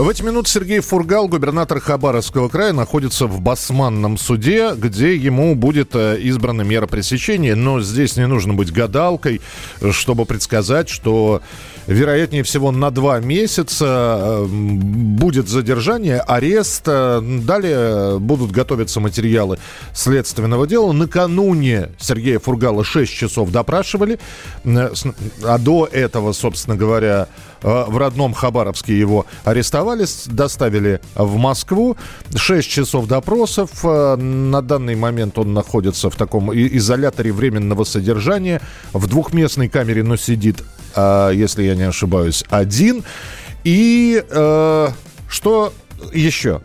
В эти минуты Сергей Фургал, губернатор Хабаровского края, находится в Басманном суде, где ему будет э, избрана мера пресечения. Но здесь не нужно быть гадалкой, чтобы предсказать, что вероятнее всего на два месяца э, будет задержание, арест. Э, далее будут готовиться материалы следственного дела. Накануне Сергея Фургала 6 часов допрашивали. А до этого, собственно говоря, в родном Хабаровске его арестовали, доставили в Москву. Шесть часов допросов. Э, на данный момент он находится в таком изоляторе временного содержания. В двухместной камере, но сидит, э, если я не ошибаюсь, один. И э, что еще?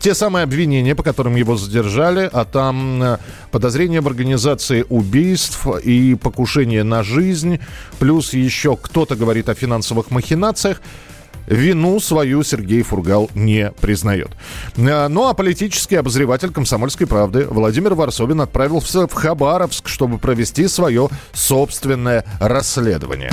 Те самые обвинения, по которым его задержали, а там э, подозрение в организации убийств и покушение на жизнь, плюс еще кто-то говорит о финансовых махинациях. Вину свою Сергей Фургал не признает. Э, ну а политический обозреватель «Комсомольской правды» Владимир Варсобин отправился в Хабаровск, чтобы провести свое собственное расследование.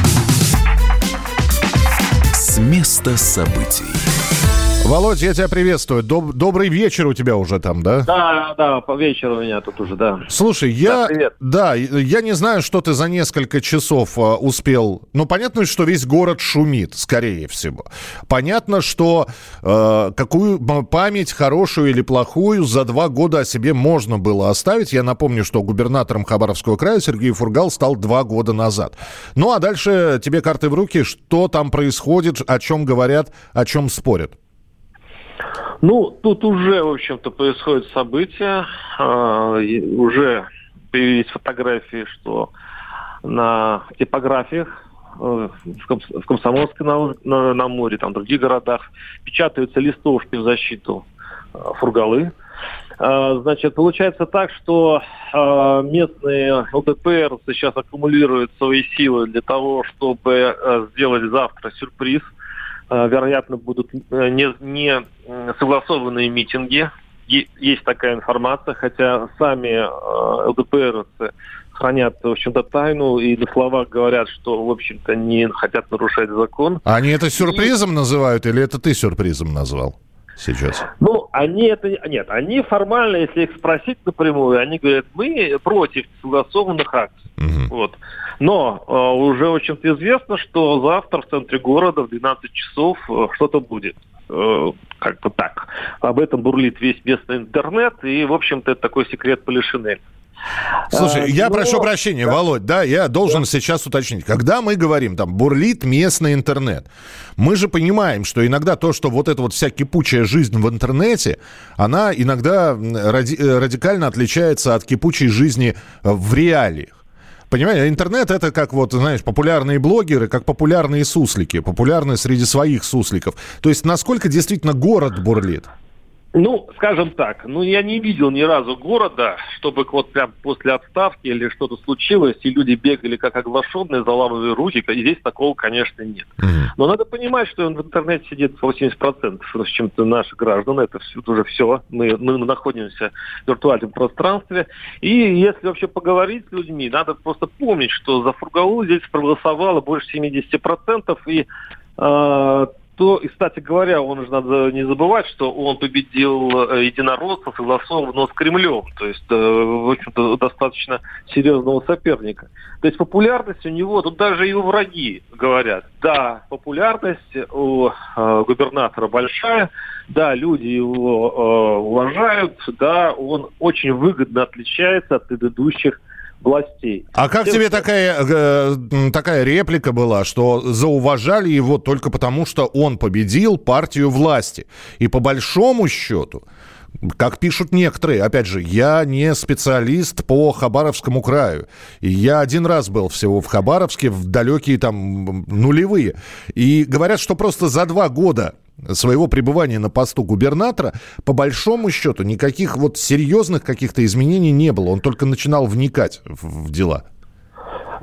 С места событий. Володь, я тебя приветствую. Доб- добрый вечер у тебя уже там, да? Да, да, по вечеру у меня тут уже, да. Слушай, я, да, да, я не знаю, что ты за несколько часов uh, успел. Ну, понятно, что весь город шумит, скорее всего. Понятно, что uh, какую память, хорошую или плохую, за два года о себе можно было оставить. Я напомню, что губернатором Хабаровского края Сергей Фургал стал два года назад. Ну, а дальше тебе карты в руки, что там происходит, о чем говорят, о чем спорят. Ну, тут уже, в общем-то, происходят события. Э, уже появились фотографии, что на типографиях э, в Комсомольске на, на, на море, там в других городах печатаются листовки в защиту э, фургалы. Э, значит, получается так, что э, местные ЛДПР сейчас аккумулируют свои силы для того, чтобы э, сделать завтра сюрприз – вероятно, будут э, не, не согласованные митинги. Есть такая информация, хотя сами э, ЛДПРовцы хранят, в общем-то, тайну и на словах говорят, что, в общем-то, не хотят нарушать закон. Они это сюрпризом и... называют или это ты сюрпризом назвал? Сейчас? Ну, они это... Нет, они формально, если их спросить напрямую, они говорят, мы против согласованных акций. Угу. Вот. Но э, уже, общем-то, известно, что завтра в центре города в 12 часов э, что-то будет. Э, как-то так. Об этом бурлит весь местный интернет, и, в общем-то, это такой секрет Полишинель. Слушай, а, я но... прошу прощения, да. Володь, да, я должен да. сейчас уточнить. Когда мы говорим, там, бурлит местный интернет, мы же понимаем, что иногда то, что вот эта вот вся кипучая жизнь в интернете, она иногда ради, э, радикально отличается от кипучей жизни в реалиях. Понимаете, интернет это как вот, знаешь, популярные блогеры, как популярные суслики, популярные среди своих сусликов. То есть насколько действительно город бурлит? Ну, скажем так, ну я не видел ни разу города, чтобы вот прям после отставки или что-то случилось, и люди бегали как оглашенные, заламывая руки. И здесь такого, конечно, нет. Mm-hmm. Но надо понимать, что в интернете сидит 80% с чем-то наших граждан. Это все, уже все. Мы, мы находимся в виртуальном пространстве. И если вообще поговорить с людьми, надо просто помнить, что за Фургалу здесь проголосовало больше 70%. И э, то, и, кстати говоря, он же надо не забывать, что он победил э, единороссов согласованно с Кремлем, то есть, э, в общем-то, достаточно серьезного соперника. То есть популярность у него, тут даже его враги говорят, да, популярность у э, губернатора большая, да, люди его уважают, да, он очень выгодно отличается от предыдущих властей. А как Тем, тебе такая, э, такая реплика была, что зауважали его только потому, что он победил партию власти? И по большому счету, как пишут некоторые, опять же, я не специалист по Хабаровскому краю. И я один раз был всего в Хабаровске в далекие там нулевые. И говорят, что просто за два года своего пребывания на посту губернатора, по большому счету, никаких вот серьезных каких-то изменений не было. Он только начинал вникать в, дела.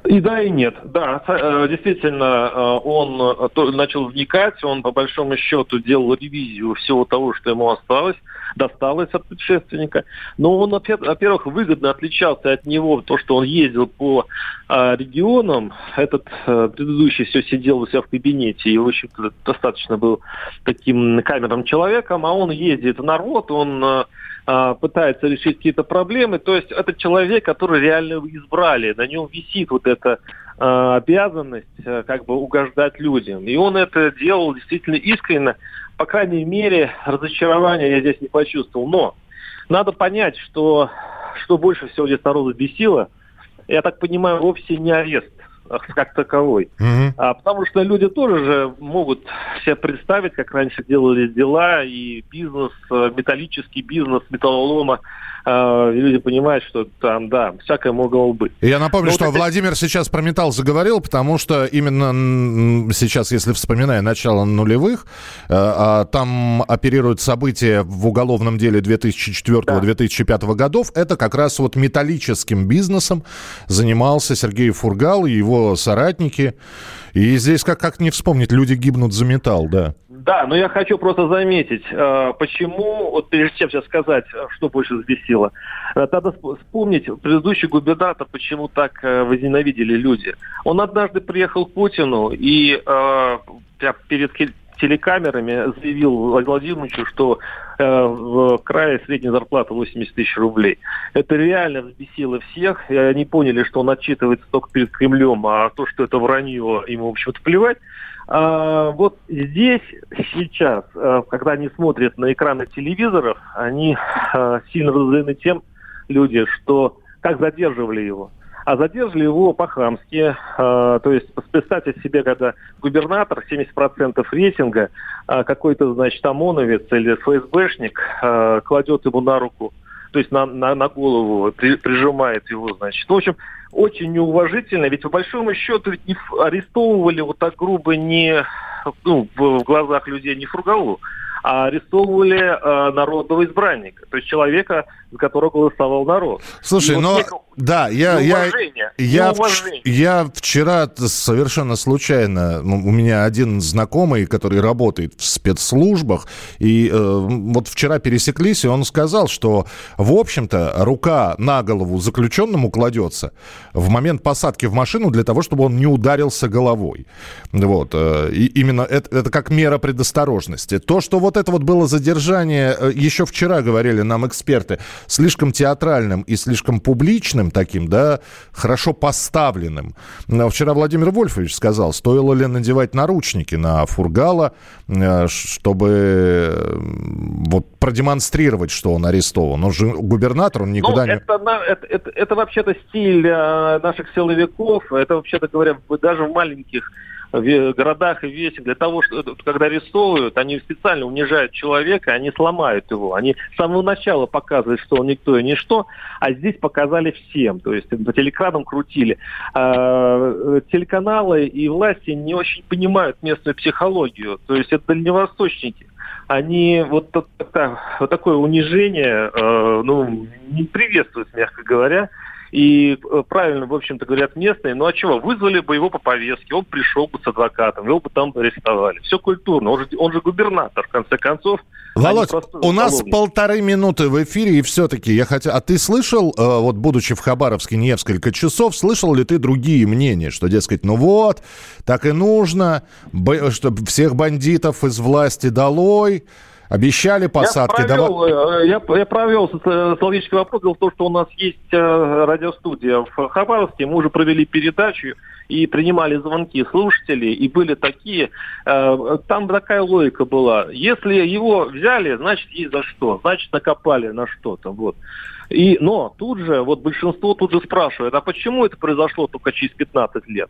И да, и нет. Да, э, действительно, э, он э, начал вникать, он по большому счету делал ревизию всего того, что ему осталось, досталось от предшественника. Но он, во-первых, выгодно отличался от него, то, что он ездил по регионам. Этот предыдущий все сидел у себя в кабинете и, в общем-то, достаточно был таким камерным человеком, а он ездит в народ, он а, пытается решить какие-то проблемы. То есть это человек, который реально избрали, на нем висит вот эта а, обязанность а, как бы угождать людям. И он это делал действительно искренне. По крайней мере, разочарования я здесь не почувствовал. Но надо понять, что что больше всего здесь народу бесило, я так понимаю, вовсе не арест как таковой. Угу. А, потому что люди тоже же могут себе представить, как раньше делались дела, и бизнес, э, металлический бизнес металлолома э, люди понимают, что там, да, всякое могло быть. Я напомню, Но что вот Владимир сейчас про металл заговорил, потому что именно сейчас, если вспоминая начало нулевых, э, а там оперируют события в уголовном деле 2004-2005 да. годов, это как раз вот металлическим бизнесом занимался Сергей Фургал и его соратники. И здесь как, как не вспомнить, люди гибнут за металл, да. Да, но я хочу просто заметить, э, почему, вот прежде чем сейчас сказать, что больше взбесило, э, надо вспомнить, предыдущий губернатор, почему так э, возненавидели люди. Он однажды приехал к Путину и перед телекамерами заявил Владимировичу, что в крае средняя зарплата 80 тысяч рублей. Это реально взбесило всех, и они поняли, что он отчитывается только перед Кремлем, а то, что это вранье, ему, в общем-то, плевать. А, вот здесь, сейчас, а, когда они смотрят на экраны телевизоров, они а, сильно раздражены тем, люди, что как задерживали его. А задержали его по-хамски. то есть представьте себе, когда губернатор, 70% рейтинга, какой-то, значит, ОМОНовец или ФСБшник кладет ему на руку то есть на, на, на голову при, прижимает его, значит. Ну, в общем, очень неуважительно, ведь по большому счету ведь не арестовывали вот так грубо не ну, в, глазах людей не Фургалу, а арестовывали э, народного избранника, то есть человека, за которого голосовал народ. Слушай, но вот да, я, я, я, я вчера совершенно случайно, ну, у меня один знакомый, который работает в спецслужбах, и э, вот вчера пересеклись, и он сказал, что, в общем-то, рука на голову заключенному кладется в момент посадки в машину для того, чтобы он не ударился головой. Вот, э, и именно это, это как мера предосторожности. То, что вот это вот было задержание, э, еще вчера говорили нам эксперты, слишком театральным и слишком публичным, правильным таким, да, хорошо поставленным. Но вчера Владимир Вольфович сказал, стоило ли надевать наручники на Фургала, э, чтобы вот продемонстрировать, что он арестован. Он же губернатор, он никуда ну, не... Это, это, это, это вообще-то стиль э, наших силовиков, это вообще-то говоря, даже в маленьких в городах и весе для того, что когда арестовывают, они специально унижают человека, они сломают его. Они с самого начала показывают, что он никто и ничто, а здесь показали всем. То есть по телекранам крутили. А, телеканалы и власти не очень понимают местную психологию. То есть это дальневосточники они вот, вот, вот такое унижение э, ну, не приветствуют, мягко говоря. И э, правильно, в общем-то, говорят местные, ну а чего, вызвали бы его по повестке, он пришел бы с адвокатом, его бы там арестовали. Все культурно, он же, он же губернатор, в конце концов. Володь, у нас полторы минуты в эфире, и все-таки я хотел... А ты слышал, э, вот будучи в Хабаровске несколько часов, слышал ли ты другие мнения, что, дескать, ну вот, так и нужно, чтобы всех бандитов из власти долой, Обещали посадки. Я провел, давай... я, я провел социологический вопрос. Дело в том, что у нас есть э, радиостудия в Хабаровске. Мы уже провели передачу и принимали звонки слушателей, и были такие, э, там такая логика была. Если его взяли, значит, есть за что, значит, накопали на что-то, вот. И, но тут же, вот большинство тут же спрашивает, а почему это произошло только через 15 лет?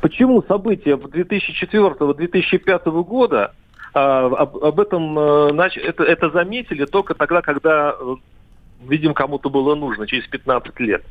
Почему события 2004-2005 года об, об этом э, это, это заметили только тогда, когда э, видимо, кому-то было нужно через 15 лет.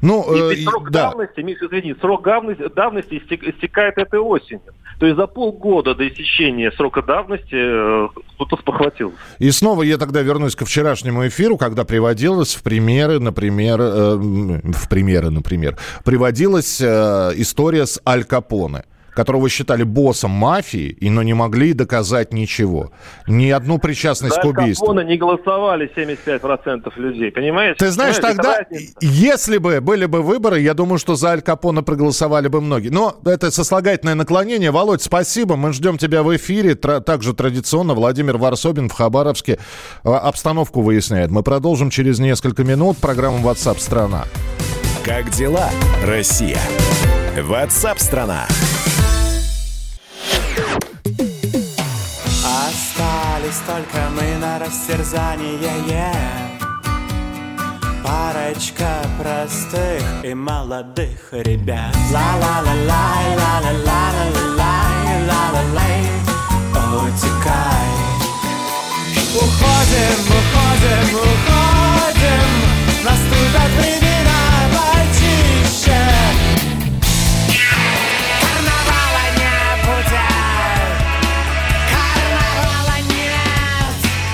Ну, и э, срок да. давности, извини, срок давности, давности истекает этой осенью. То есть за полгода до истечения срока давности э, кто-то спохватился. И снова я тогда вернусь ко вчерашнему эфиру, когда приводилась в примеры, например, э, в примеры, например, приводилась э, история с Аль Капоне которого считали боссом мафии, и, но не могли доказать ничего. Ни одну причастность За к убийству. За не голосовали 75% людей, понимаете? Ты знаешь, понимаете, тогда, если бы были бы выборы, я думаю, что за Аль Капона проголосовали бы многие. Но это сослагательное наклонение. Володь, спасибо, мы ждем тебя в эфире. Тра- также традиционно Владимир Варсобин в Хабаровске а, обстановку выясняет. Мы продолжим через несколько минут программу WhatsApp страна. Как дела, Россия? WhatsApp страна. Остались только мы на растерзание Парочка простых и молодых ребят. Ла-ла-ла-лай, ла-ла-ла-ла-ла-лай,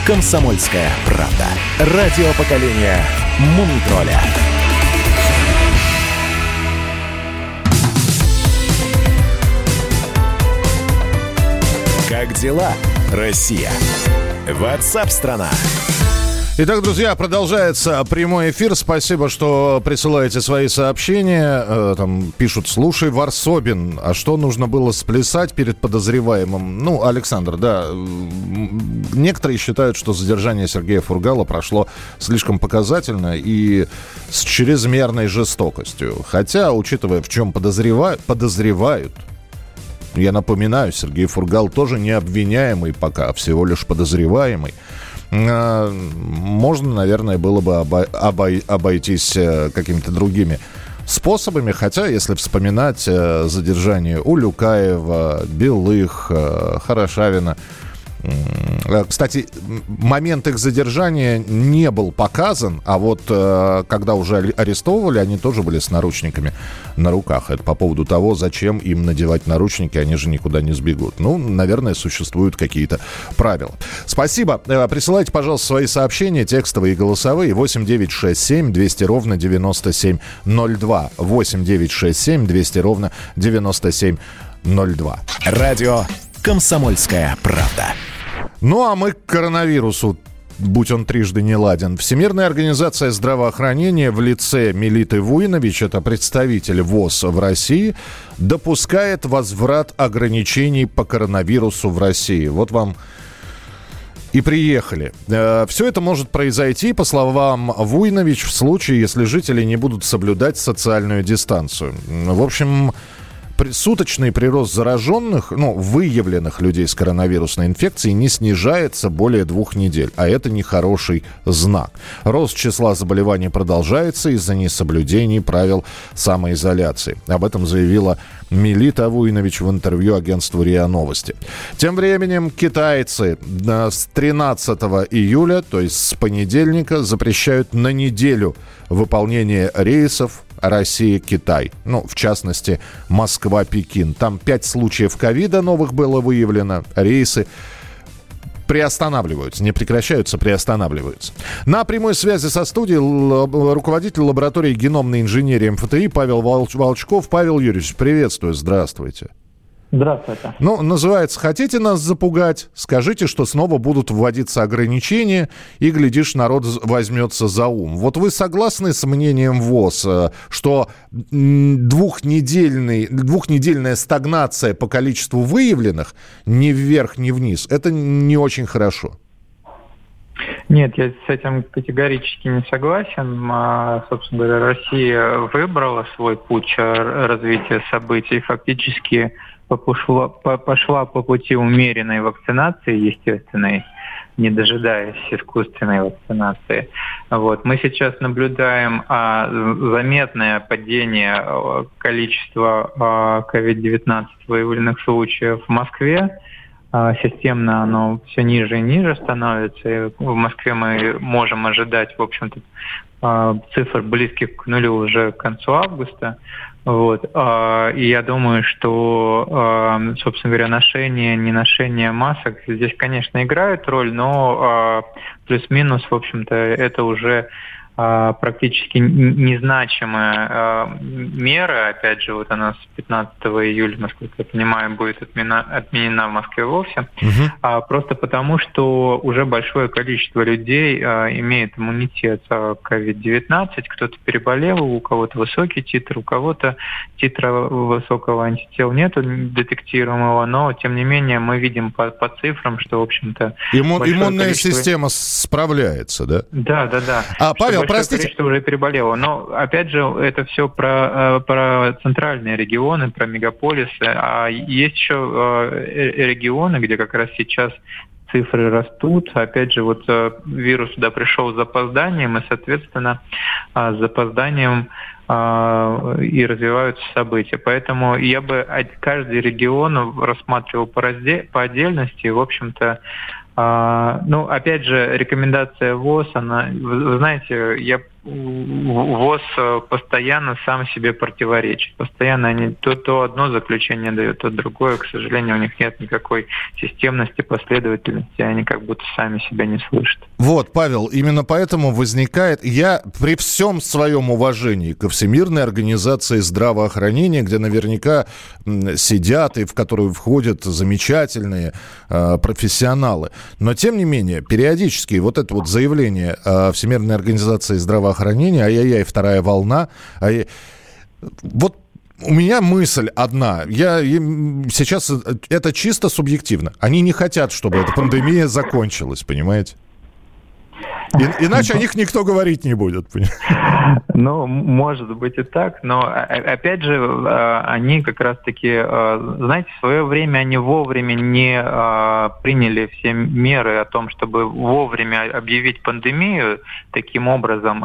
«Комсомольская правда». Радио поколения Мумитроля. Как дела, Россия? Ватсап-страна! Итак, друзья, продолжается прямой эфир. Спасибо, что присылаете свои сообщения. Э, там пишут, слушай, Варсобин, а что нужно было сплясать перед подозреваемым? Ну, Александр, да, некоторые считают, что задержание Сергея Фургала прошло слишком показательно и с чрезмерной жестокостью. Хотя, учитывая, в чем подозревают, подозревают, я напоминаю, Сергей Фургал тоже не обвиняемый пока, а всего лишь подозреваемый. А, можно, наверное, было бы обой, обойтись э, какими-то другими способами, хотя, если вспоминать э, задержание Улюкаева, Белых, э, Хорошавина, кстати, момент их задержания не был показан, а вот э, когда уже арестовывали, они тоже были с наручниками на руках. Это по поводу того, зачем им надевать наручники, они же никуда не сбегут. Ну, наверное, существуют какие-то правила. Спасибо. Э, присылайте, пожалуйста, свои сообщения, текстовые и голосовые. 8 9 6 7 200 ровно 9702. 8 9 6 7 200 ровно 9702. Радио «Комсомольская правда». Ну а мы к коронавирусу будь он трижды не ладен. Всемирная организация здравоохранения в лице Милиты Вуинович, это представитель ВОЗ в России, допускает возврат ограничений по коронавирусу в России. Вот вам и приехали. Э, Все это может произойти, по словам Вуйнович, в случае, если жители не будут соблюдать социальную дистанцию. В общем, суточный прирост зараженных, ну, выявленных людей с коронавирусной инфекцией не снижается более двух недель, а это нехороший знак. Рост числа заболеваний продолжается из-за несоблюдений правил самоизоляции. Об этом заявила Милита Вуйнович в интервью агентству РИА Новости. Тем временем китайцы с 13 июля, то есть с понедельника, запрещают на неделю выполнение рейсов Россия-Китай. Ну, в частности, Москва-Пекин. Там пять случаев ковида новых было выявлено. Рейсы приостанавливаются, не прекращаются, приостанавливаются. На прямой связи со студией руководитель лаборатории геномной инженерии МФТИ Павел Волчков. Павел Юрьевич, приветствую, здравствуйте. Здравствуйте. Ну, называется «Хотите нас запугать? Скажите, что снова будут вводиться ограничения, и, глядишь, народ возьмется за ум». Вот вы согласны с мнением ВОЗ, э, что двухнедельный, двухнедельная стагнация по количеству выявленных ни вверх, ни вниз – это не очень хорошо? Нет, я с этим категорически не согласен. А, собственно говоря, Россия выбрала свой путь развития событий. Фактически пошла, пошла по пути умеренной вакцинации, естественной, не дожидаясь искусственной вакцинации. Вот. Мы сейчас наблюдаем а, заметное падение а, количества а, COVID-19 выявленных случаев в Москве. системно оно все ниже и ниже становится. И в Москве мы можем ожидать, в общем-то, цифр близких к нулю уже к концу августа. Вот. И я думаю, что, собственно говоря, ношение, не ношение масок здесь, конечно, играет роль, но плюс-минус, в общем-то, это уже а, практически незначимая а, мера. Опять же, вот она с 15 июля, насколько я понимаю, будет отмена, отменена в Москве вовсе. Угу. Просто потому, что уже большое количество людей а, имеет иммунитет к COVID-19. Кто-то переболел, у кого-то высокий титр, у кого-то титра высокого антител нету детектируемого, но тем не менее мы видим по, по цифрам, что, в общем-то... Иммун, иммунная количество... система справляется, да? Да, да, да. А, Павел, простите. количество уже переболело. Но, опять же, это все про, э, про центральные регионы, про мегаполисы. А есть еще э, э, регионы, где как раз сейчас цифры растут. Опять же, вот вирус сюда пришел с запозданием, и, соответственно, с запозданием и развиваются события. Поэтому я бы каждый регион рассматривал по, разде... по отдельности. В общем-то, а, ну, опять же, рекомендация ВОЗ, она, вы, вы знаете, я ВОЗ э, постоянно сам себе противоречит. Постоянно они то, то одно заключение дают, то другое. К сожалению, у них нет никакой системности, последовательности. Они как будто сами себя не слышат. Вот, Павел, именно поэтому возникает... Я при всем своем уважении ко Всемирной организации здравоохранения, где наверняка сидят и в которую входят замечательные э, профессионалы. Но, тем не менее, периодически вот это вот заявление э, Всемирной организации здравоохранения здравоохранения, ай-яй-яй, вторая волна. Ай... Вот у меня мысль одна. Я сейчас это чисто субъективно. Они не хотят, чтобы эта пандемия закончилась, понимаете? И, иначе о них никто говорить не будет. Ну, может быть и так, но опять же, а, они как раз-таки, а, знаете, в свое время они вовремя не а, приняли все меры о том, чтобы вовремя объявить пандемию, таким образом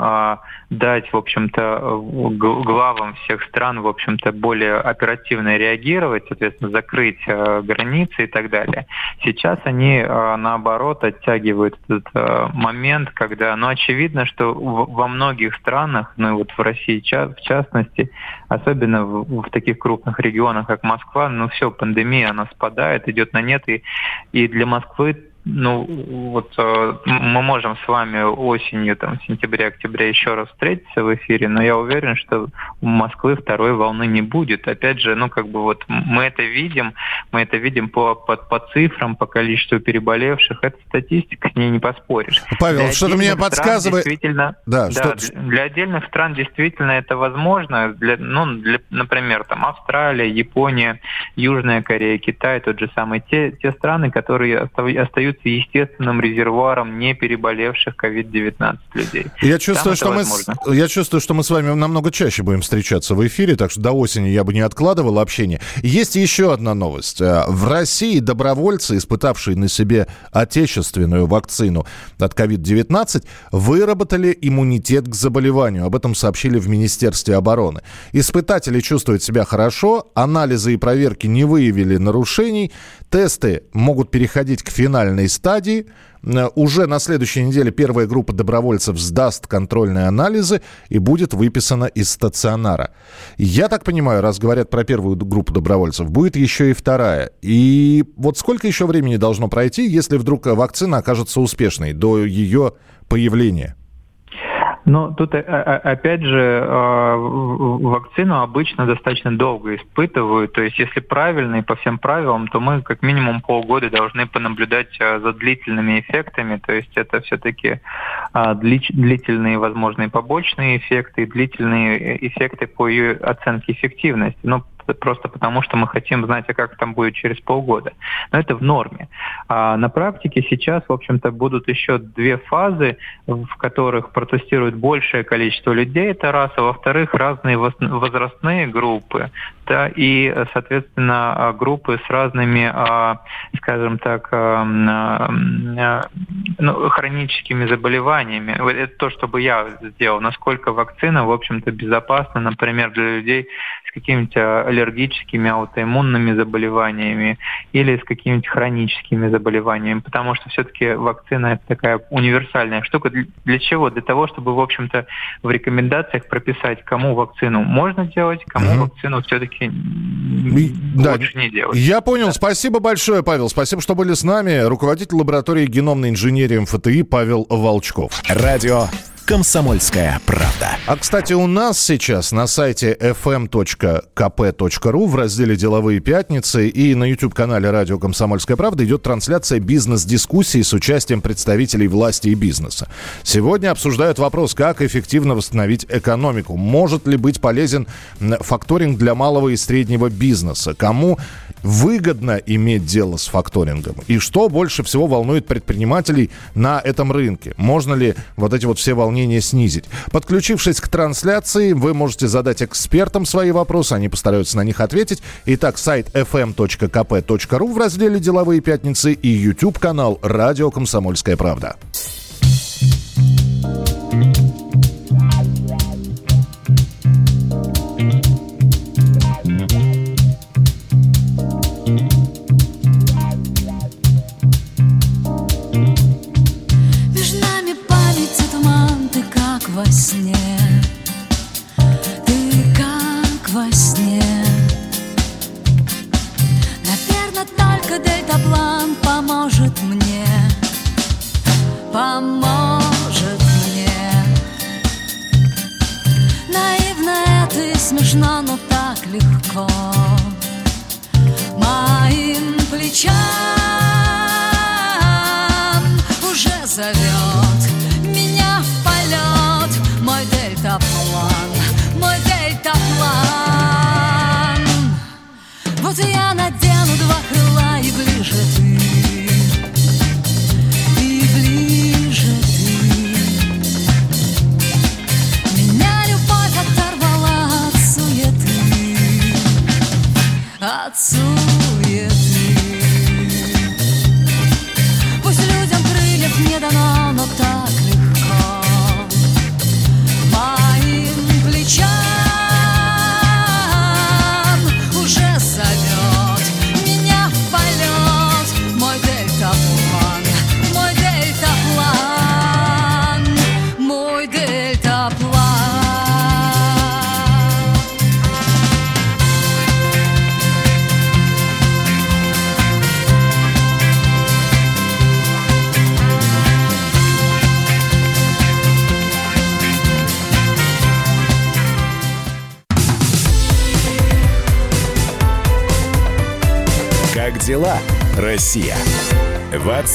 дать, в общем-то, главам всех стран, в общем-то, более оперативно реагировать, соответственно, закрыть границы и так далее. Сейчас они, наоборот, оттягивают этот момент, когда, ну, очевидно, что во многих странах, ну, вот в России в частности, особенно в, в таких крупных регионах, как Москва, ну, все, пандемия, она спадает, идет на нет, и, и для Москвы ну, вот э, мы можем с вами осенью, там, сентября-октября еще раз встретиться в эфире, но я уверен, что у Москвы второй волны не будет. Опять же, ну, как бы вот мы это видим, мы это видим по, по, по цифрам, по количеству переболевших. Это статистика, с ней не поспоришь. Павел, что-то мне подсказывает... Действительно, да, да что... для отдельных стран действительно это возможно. Для, ну, для, например, там Австралия, Япония, Южная Корея, Китай, тот же самый. Те, те страны, которые остаются являются естественным резервуаром не переболевших COVID-19 людей. Я чувствую, что мы, я чувствую, что мы с вами намного чаще будем встречаться в эфире, так что до осени я бы не откладывал общение. Есть еще одна новость. Э, в России добровольцы, испытавшие на себе отечественную вакцину от COVID-19, выработали иммунитет к заболеванию. Об этом сообщили в Министерстве обороны. Испытатели чувствуют себя хорошо, анализы и проверки не выявили нарушений, тесты могут переходить к финальной финальной стадии. Э, уже на следующей неделе первая группа добровольцев сдаст контрольные анализы и будет выписана из стационара. Я так понимаю, раз говорят про первую группу добровольцев, будет еще и вторая. И вот сколько еще времени должно пройти, если вдруг вакцина окажется успешной до ее появления? Но тут э, э, опять же вакцину обычно достаточно долго испытывают. То есть если правильно и по всем правилам, то мы как минимум полгода должны понаблюдать э, за длительными эффектами. То есть это все-таки длительные возможные побочные эффекты длительные эффекты по ее оценке эффективности. Но просто потому, что мы хотим знать, а как там будет через полгода. Но это в норме. А на практике сейчас, в общем-то, будут еще две фазы, в которых протестируют большее количество людей, это раз, а во-вторых, разные возрастные группы, да, и, соответственно, группы с разными, а, скажем так, а, ну, хроническими заболеваниями. Это то, что бы я сделал. Насколько вакцина, в общем-то, безопасна, например, для людей какими-нибудь аллергическими, аутоиммунными заболеваниями или с какими-нибудь хроническими заболеваниями, потому что все-таки вакцина это такая универсальная штука. Для чего? Для того, чтобы, в общем-то, в рекомендациях прописать, кому вакцину можно делать, кому угу. вакцину все-таки да, лучше не делать. Я понял. Да. Спасибо большое, Павел. Спасибо, что были с нами. Руководитель лаборатории геномной инженерии МФТИ Павел Волчков. Радио «Комсомольская правда». А, кстати, у нас сейчас на сайте fm.kp.ru в разделе «Деловые пятницы» и на YouTube-канале «Радио Комсомольская правда» идет трансляция бизнес-дискуссии с участием представителей власти и бизнеса. Сегодня обсуждают вопрос, как эффективно восстановить экономику. Может ли быть полезен факторинг для малого и среднего бизнеса? Кому выгодно иметь дело с факторингом? И что больше всего волнует предпринимателей на этом рынке? Можно ли вот эти вот все волнения снизить. Подключившись к трансляции, вы можете задать экспертам свои вопросы, они постараются на них ответить. Итак, сайт fm.kp.ru в разделе «Деловые пятницы» и YouTube-канал «Радио Комсомольская правда».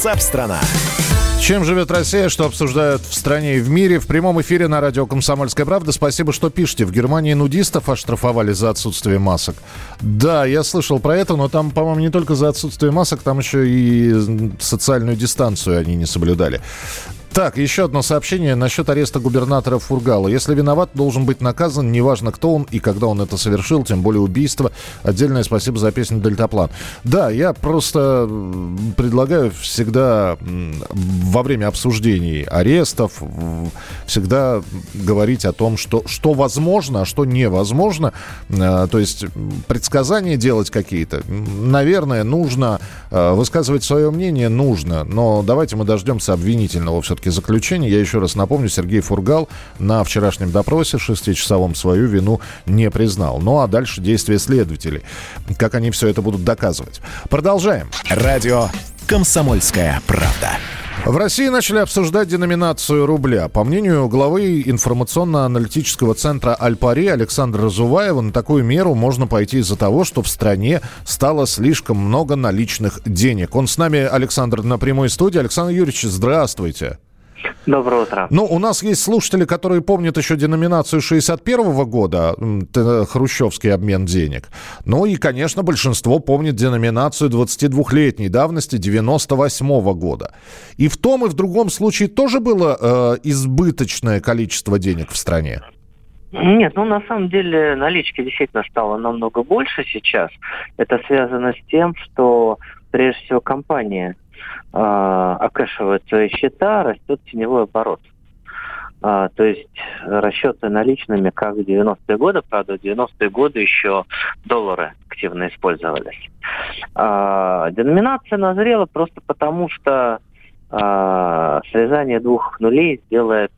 Ватсап-страна! Чем живет Россия, что обсуждают в стране и в мире? В прямом эфире на радио «Комсомольская правда». Спасибо, что пишете. В Германии нудистов оштрафовали за отсутствие масок. Да, я слышал про это, но там, по-моему, не только за отсутствие масок, там еще и социальную дистанцию они не соблюдали. Так, еще одно сообщение насчет ареста губернатора Фургала. Если виноват, должен быть наказан, неважно кто он и когда он это совершил, тем более убийство. Отдельное спасибо за песню «Дельтаплан». Да, я просто предлагаю всегда во время обсуждений арестов всегда говорить о том, что, что возможно, а что невозможно. А, то есть предсказания делать какие-то, наверное, нужно. А, высказывать свое мнение нужно, но давайте мы дождемся обвинительного все-таки все заключение. Я еще раз напомню, Сергей Фургал на вчерашнем допросе шестичасовом свою вину не признал. Ну а дальше действия следователей. Как они все это будут доказывать. Продолжаем. Радио «Комсомольская правда». В России начали обсуждать деноминацию рубля. По мнению главы информационно-аналитического центра «Альпари» Александра Разуваева, на такую меру можно пойти из-за того, что в стране стало слишком много наличных денег. Он с нами, Александр, на прямой студии. Александр Юрьевич, здравствуйте. Доброе утро. Ну, у нас есть слушатели, которые помнят еще деноминацию 61 года, хрущевский обмен денег. Ну и, конечно, большинство помнит деноминацию 22-летней давности 98 -го года. И в том и в другом случае тоже было э, избыточное количество денег в стране. Нет, ну на самом деле налички действительно стало намного больше сейчас. Это связано с тем, что прежде всего компания э, окэшивают свои счета, растет теневой оборот. А, то есть расчеты наличными, как в 90-е годы, правда, в 90-е годы еще доллары активно использовались. А, деноминация назрела просто потому, что а, срезание двух нулей сделает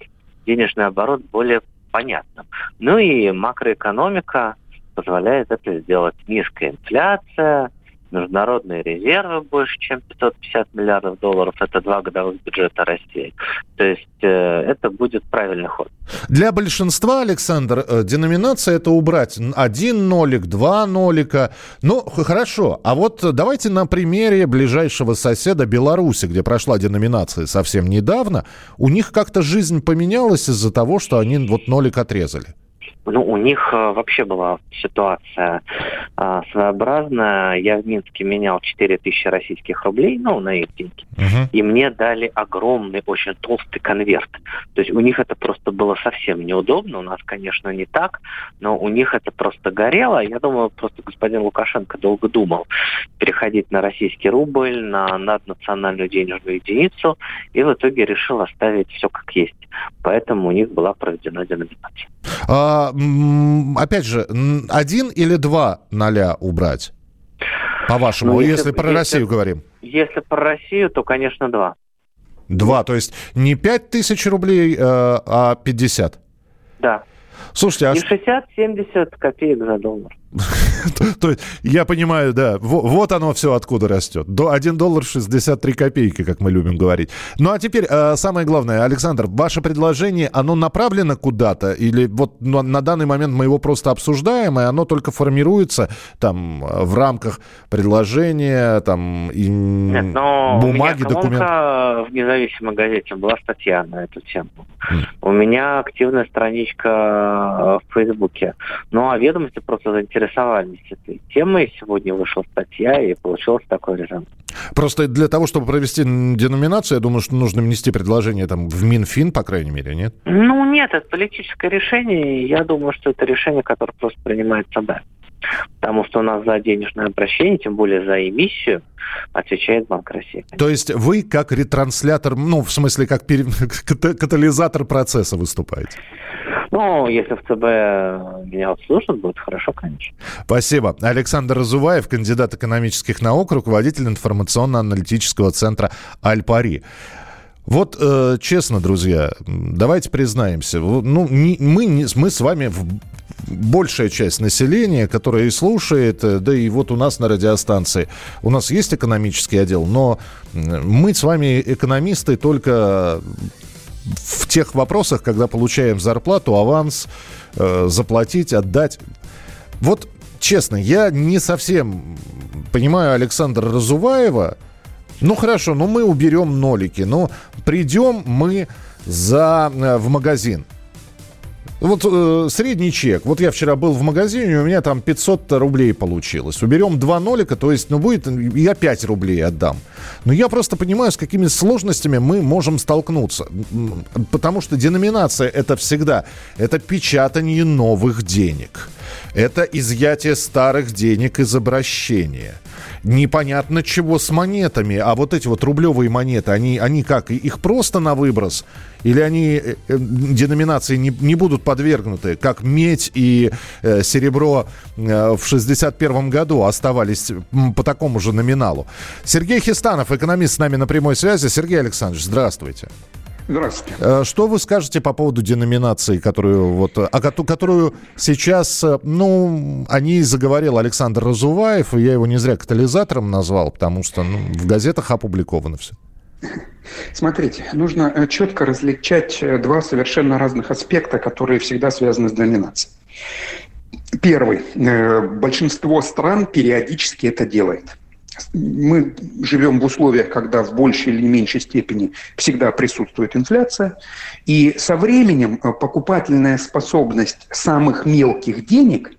денежный оборот более понятным. Ну и макроэкономика позволяет это сделать. Низкая инфляция, международные резервы больше, чем 550 миллиардов долларов. Это два годовых бюджета России. То есть э, это будет правильный ход. Для большинства, Александр, э, деноминация это убрать один нолик, два нолика. Ну, хорошо. А вот давайте на примере ближайшего соседа Беларуси, где прошла деноминация совсем недавно, у них как-то жизнь поменялась из-за того, что они вот нолик отрезали. Ну, у них э, вообще была ситуация э, своеобразная. Я в Минске менял 4000 российских рублей, ну, на их деньги. Uh-huh. И мне дали огромный, очень толстый конверт. То есть у них это просто было совсем неудобно. У нас, конечно, не так, но у них это просто горело. Я думаю, просто господин Лукашенко долго думал переходить на российский рубль, на наднациональную денежную единицу, и в итоге решил оставить все как есть. Поэтому у них была проведена деноминация. А, опять же, один или два ноля убрать? По-вашему, ну, если, если про если, Россию говорим. Если про Россию, то, конечно, два. Два, то есть не пять тысяч рублей, э, а 50? Да. Слушайте, а... Не 60-70 копеек за доллар. То есть, я понимаю, да, вот оно все откуда растет. До 1 доллар 63 копейки, как мы любим говорить. Ну, а теперь э, самое главное, Александр, ваше предложение, оно направлено куда-то? Или вот на данный момент мы его просто обсуждаем, и оно только формируется там в рамках предложения, там, и Нет, но бумаги, документов? в независимой газете была статья на эту тему. Mm. У меня активная страничка в Фейсбуке. Ну, а ведомости просто заинтересованы этой темой. Сегодня вышла статья, и получилось такой резонанс. Просто для того, чтобы провести деноминацию, я думаю, что нужно внести предложение там в Минфин, по крайней мере, нет? Ну, нет, это политическое решение. Я думаю, что это решение, которое просто принимает ЦБ. Потому что у нас за денежное обращение, тем более за эмиссию, отвечает Банк России. То есть вы как ретранслятор, ну, в смысле, как катализатор процесса выступаете? Ну, если в ЦБ меня обслужат, будет хорошо, конечно. Спасибо. Александр Разуваев, кандидат экономических наук, руководитель информационно-аналитического центра «Альпари». Вот э, честно, друзья, давайте признаемся, ну, не, мы, не, мы с вами в, большая часть населения, которая и слушает, э, да и вот у нас на радиостанции, у нас есть экономический отдел, но мы с вами экономисты только в тех вопросах, когда получаем зарплату, аванс, э, заплатить, отдать. Вот честно, я не совсем понимаю Александра Разуваева. Ну хорошо, ну мы уберем нолики, но придем мы за, э, в магазин. Вот э, средний чек. Вот я вчера был в магазине, у меня там 500 рублей получилось. Уберем два нолика, то есть, ну, будет, я 5 рублей отдам. Но я просто понимаю, с какими сложностями мы можем столкнуться. Потому что деноминация это всегда, это печатание новых денег. Это изъятие старых денег из обращения непонятно чего с монетами. А вот эти вот рублевые монеты, они, они как, их просто на выброс? Или они э, э, деноминации не, не будут подвергнуты, как медь и э, серебро э, в 61 году оставались по такому же номиналу? Сергей Хистанов, экономист с нами на прямой связи. Сергей Александрович, здравствуйте. Здравствуйте. Э, что вы скажете по поводу деноминации, которую, вот, а, которую сейчас, э, ну, о ней заговорил Александр Разуваев, и я его не зря катализатором назвал, потому что ну, в газетах опубликовано все. Смотрите, нужно э, четко различать два совершенно разных аспекта, которые всегда связаны с доминацией. Первый. Большинство стран периодически это делает мы живем в условиях, когда в большей или меньшей степени всегда присутствует инфляция, и со временем э, покупательная способность самых мелких денег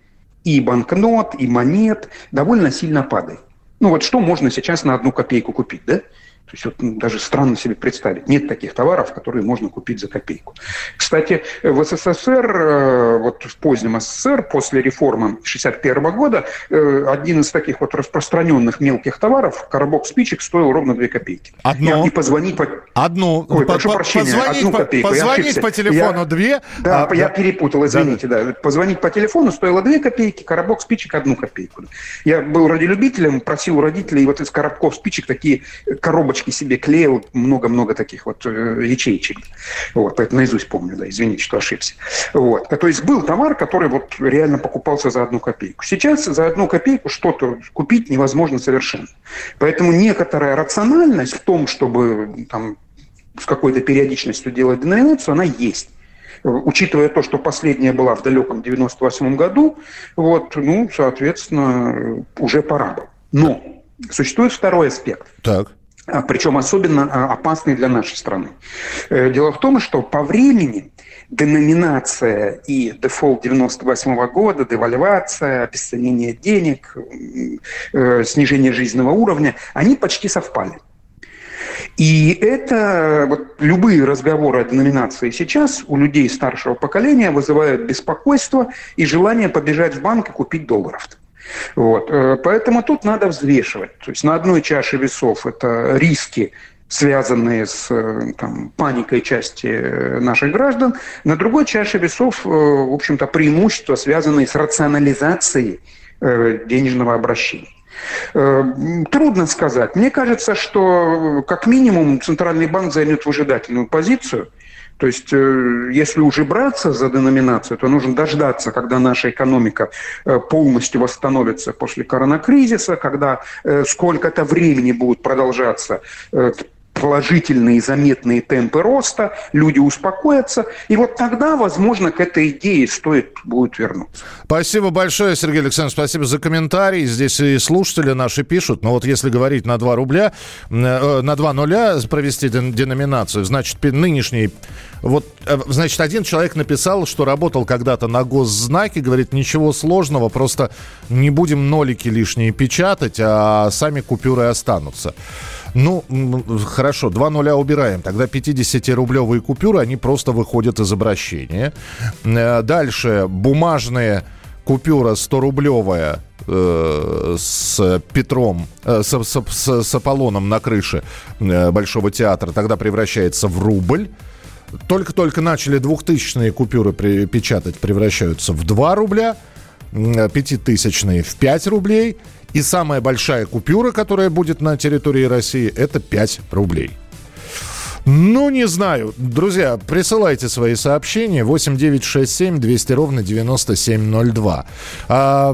и банкнот, и монет довольно сильно падает. Ну вот что можно сейчас на одну копейку купить, да? То есть вот ну, даже странно себе представить. Нет таких товаров, которые можно купить за копейку. Кстати, в СССР, э, вот в позднем СССР, после реформы 1961 года, э, один из таких вот распространенных мелких товаров, коробок спичек, стоил ровно 2 копейки. Одно? И позвонить по... Одну. Ой, По- прошу по- прощения, позвонить одну копейку. позвонить по телефону Я- две, Да, а, я да. перепутал, извините, да. Позвонить по телефону стоило 2 копейки, коробок спичек одну копейку. Я был радиолюбителем, просил у родителей вот из коробков спичек такие коробочки себе клеил, много-много таких вот э, ячеечек. Вот, поэтому наизусть помню, да, извините, что ошибся. Вот. То есть был товар, который вот реально покупался за одну копейку. Сейчас за одну копейку что-то купить невозможно совершенно. Поэтому некоторая рациональность в том, чтобы там с какой-то периодичностью делать деноминацию, она есть. Э, Учитывая то, что последняя была в далеком 98 году, вот, ну, соответственно, э, уже пора бы. Но существует второй аспект Так. А, причем особенно а, опасный для нашей страны. Э, Дело в том, что по времени деноминация и дефолт 98 года, девальвация, обесценение денег, э, снижение жизненного уровня, они почти совпали. И это вот любые разговоры о деноминации сейчас у людей старшего поколения вызывают беспокойство и желание побежать в банк и купить долларов. Вот. э, Поэтому тут надо взвешивать. То есть на одной чаше весов это риски, связанные с э, там, паникой части э, наших граждан. На другой чаше весов, в общем-то, преимущества, связанные с рационализацией денежного обращения. Трудно сказать. Мне кажется, что как минимум Центральный банк займет выжидательную позицию. То есть, э, если уже браться за деноминацию, то нужно дождаться, когда наша экономика э, полностью восстановится после коронакризиса, когда э, сколько-то времени будут продолжаться положительные заметные темпы роста, люди успокоятся, и вот тогда, возможно, к этой идее стоит будет вернуться. Спасибо большое, Сергей Александрович, спасибо за комментарий. Здесь и слушатели наши пишут, но вот если говорить на 2 рубля, э, на 2 нуля провести ден- деноминацию, значит, нынешний... Вот, э, значит, один человек написал, что работал когда-то на госзнаке, говорит, ничего сложного, просто не будем нолики лишние печатать, а сами купюры останутся. Ну, хорошо, 2 нуля убираем. Тогда 50-рублевые купюры, они просто выходят из обращения. Э, Дальше бумажные купюра 100-рублевая э, с Петром, э, с, с- с- с Аполлоном на крыше Большого театра, тогда превращается в рубль. Только-только начали двухтысячные купюры при- печатать, превращаются в 2 рубля, пятитысячные в 5 рублей. И самая большая купюра, которая будет на территории России, это 5 рублей. Ну, не знаю. Друзья, присылайте свои сообщения. 8 9 6 7 200 ровно 9702. А,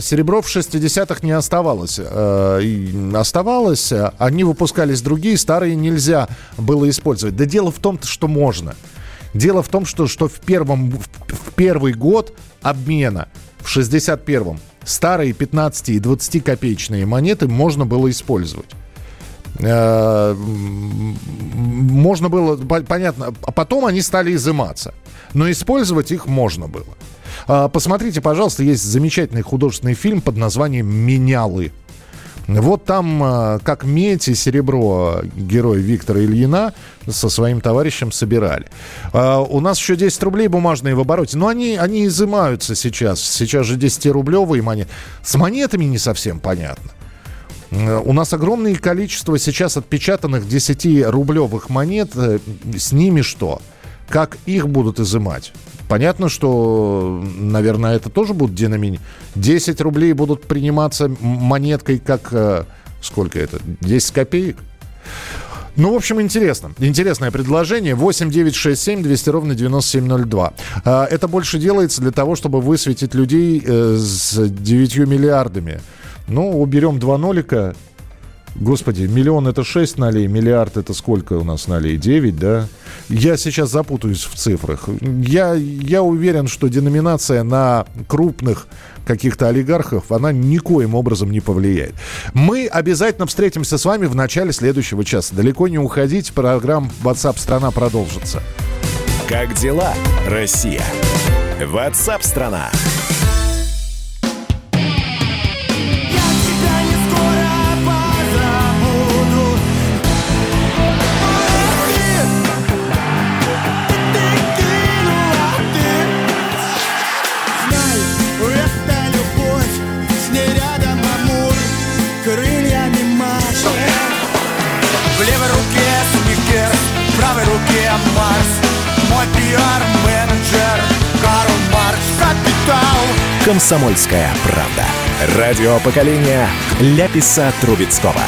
серебро в 60-х не оставалось. А, оставалось. а Они выпускались другие, старые нельзя было использовать. Да дело в том, что можно. Дело в том, что, что в, первом, в первый год обмена, в 61-м, старые 15 и 20 копеечные монеты можно было использовать. Э, можно было, по- понятно, а потом они стали изыматься. Но использовать их можно было. А, Посмотрите, пожалуйста, есть замечательный художественный фильм под названием «Менялы». Вот там, а, как медь и серебро герой Виктора Ильина со своим товарищем собирали. А, У нас еще 10 рублей бумажные в обороте, но они, они изымаются сейчас. Сейчас же 10-рублевые монеты. С монетами не совсем понятно. Э, У нас огромное количество сейчас отпечатанных 10-рублевых монет. Э, С ними что? Как их будут изымать? Понятно, что, наверное, это тоже будут деномини. 10 рублей будут приниматься монеткой как... э, Сколько это? 10 копеек? Ну, в общем, интересно. Интересное предложение. 8 9 6 7 200 ровно 9702. А, Это больше делается для того, чтобы высветить людей э, с 9 миллиардами. Ну, уберем два нолика. Господи, миллион это 6 нолей, миллиард это сколько у нас нолей? 9, да? Я сейчас запутаюсь в цифрах. Я, я уверен, что деноминация на крупных каких-то олигархов, она никоим образом не повлияет. Мы обязательно встретимся с вами в начале следующего часа. Далеко не уходите, программа WhatsApp страна продолжится. Как дела, Россия? Ватсап-страна! Я руке Марс Мой пиар-менеджер Карл Маркс Капитал «Комсомольская правда». Радио поколения Ляписа Трубецкого.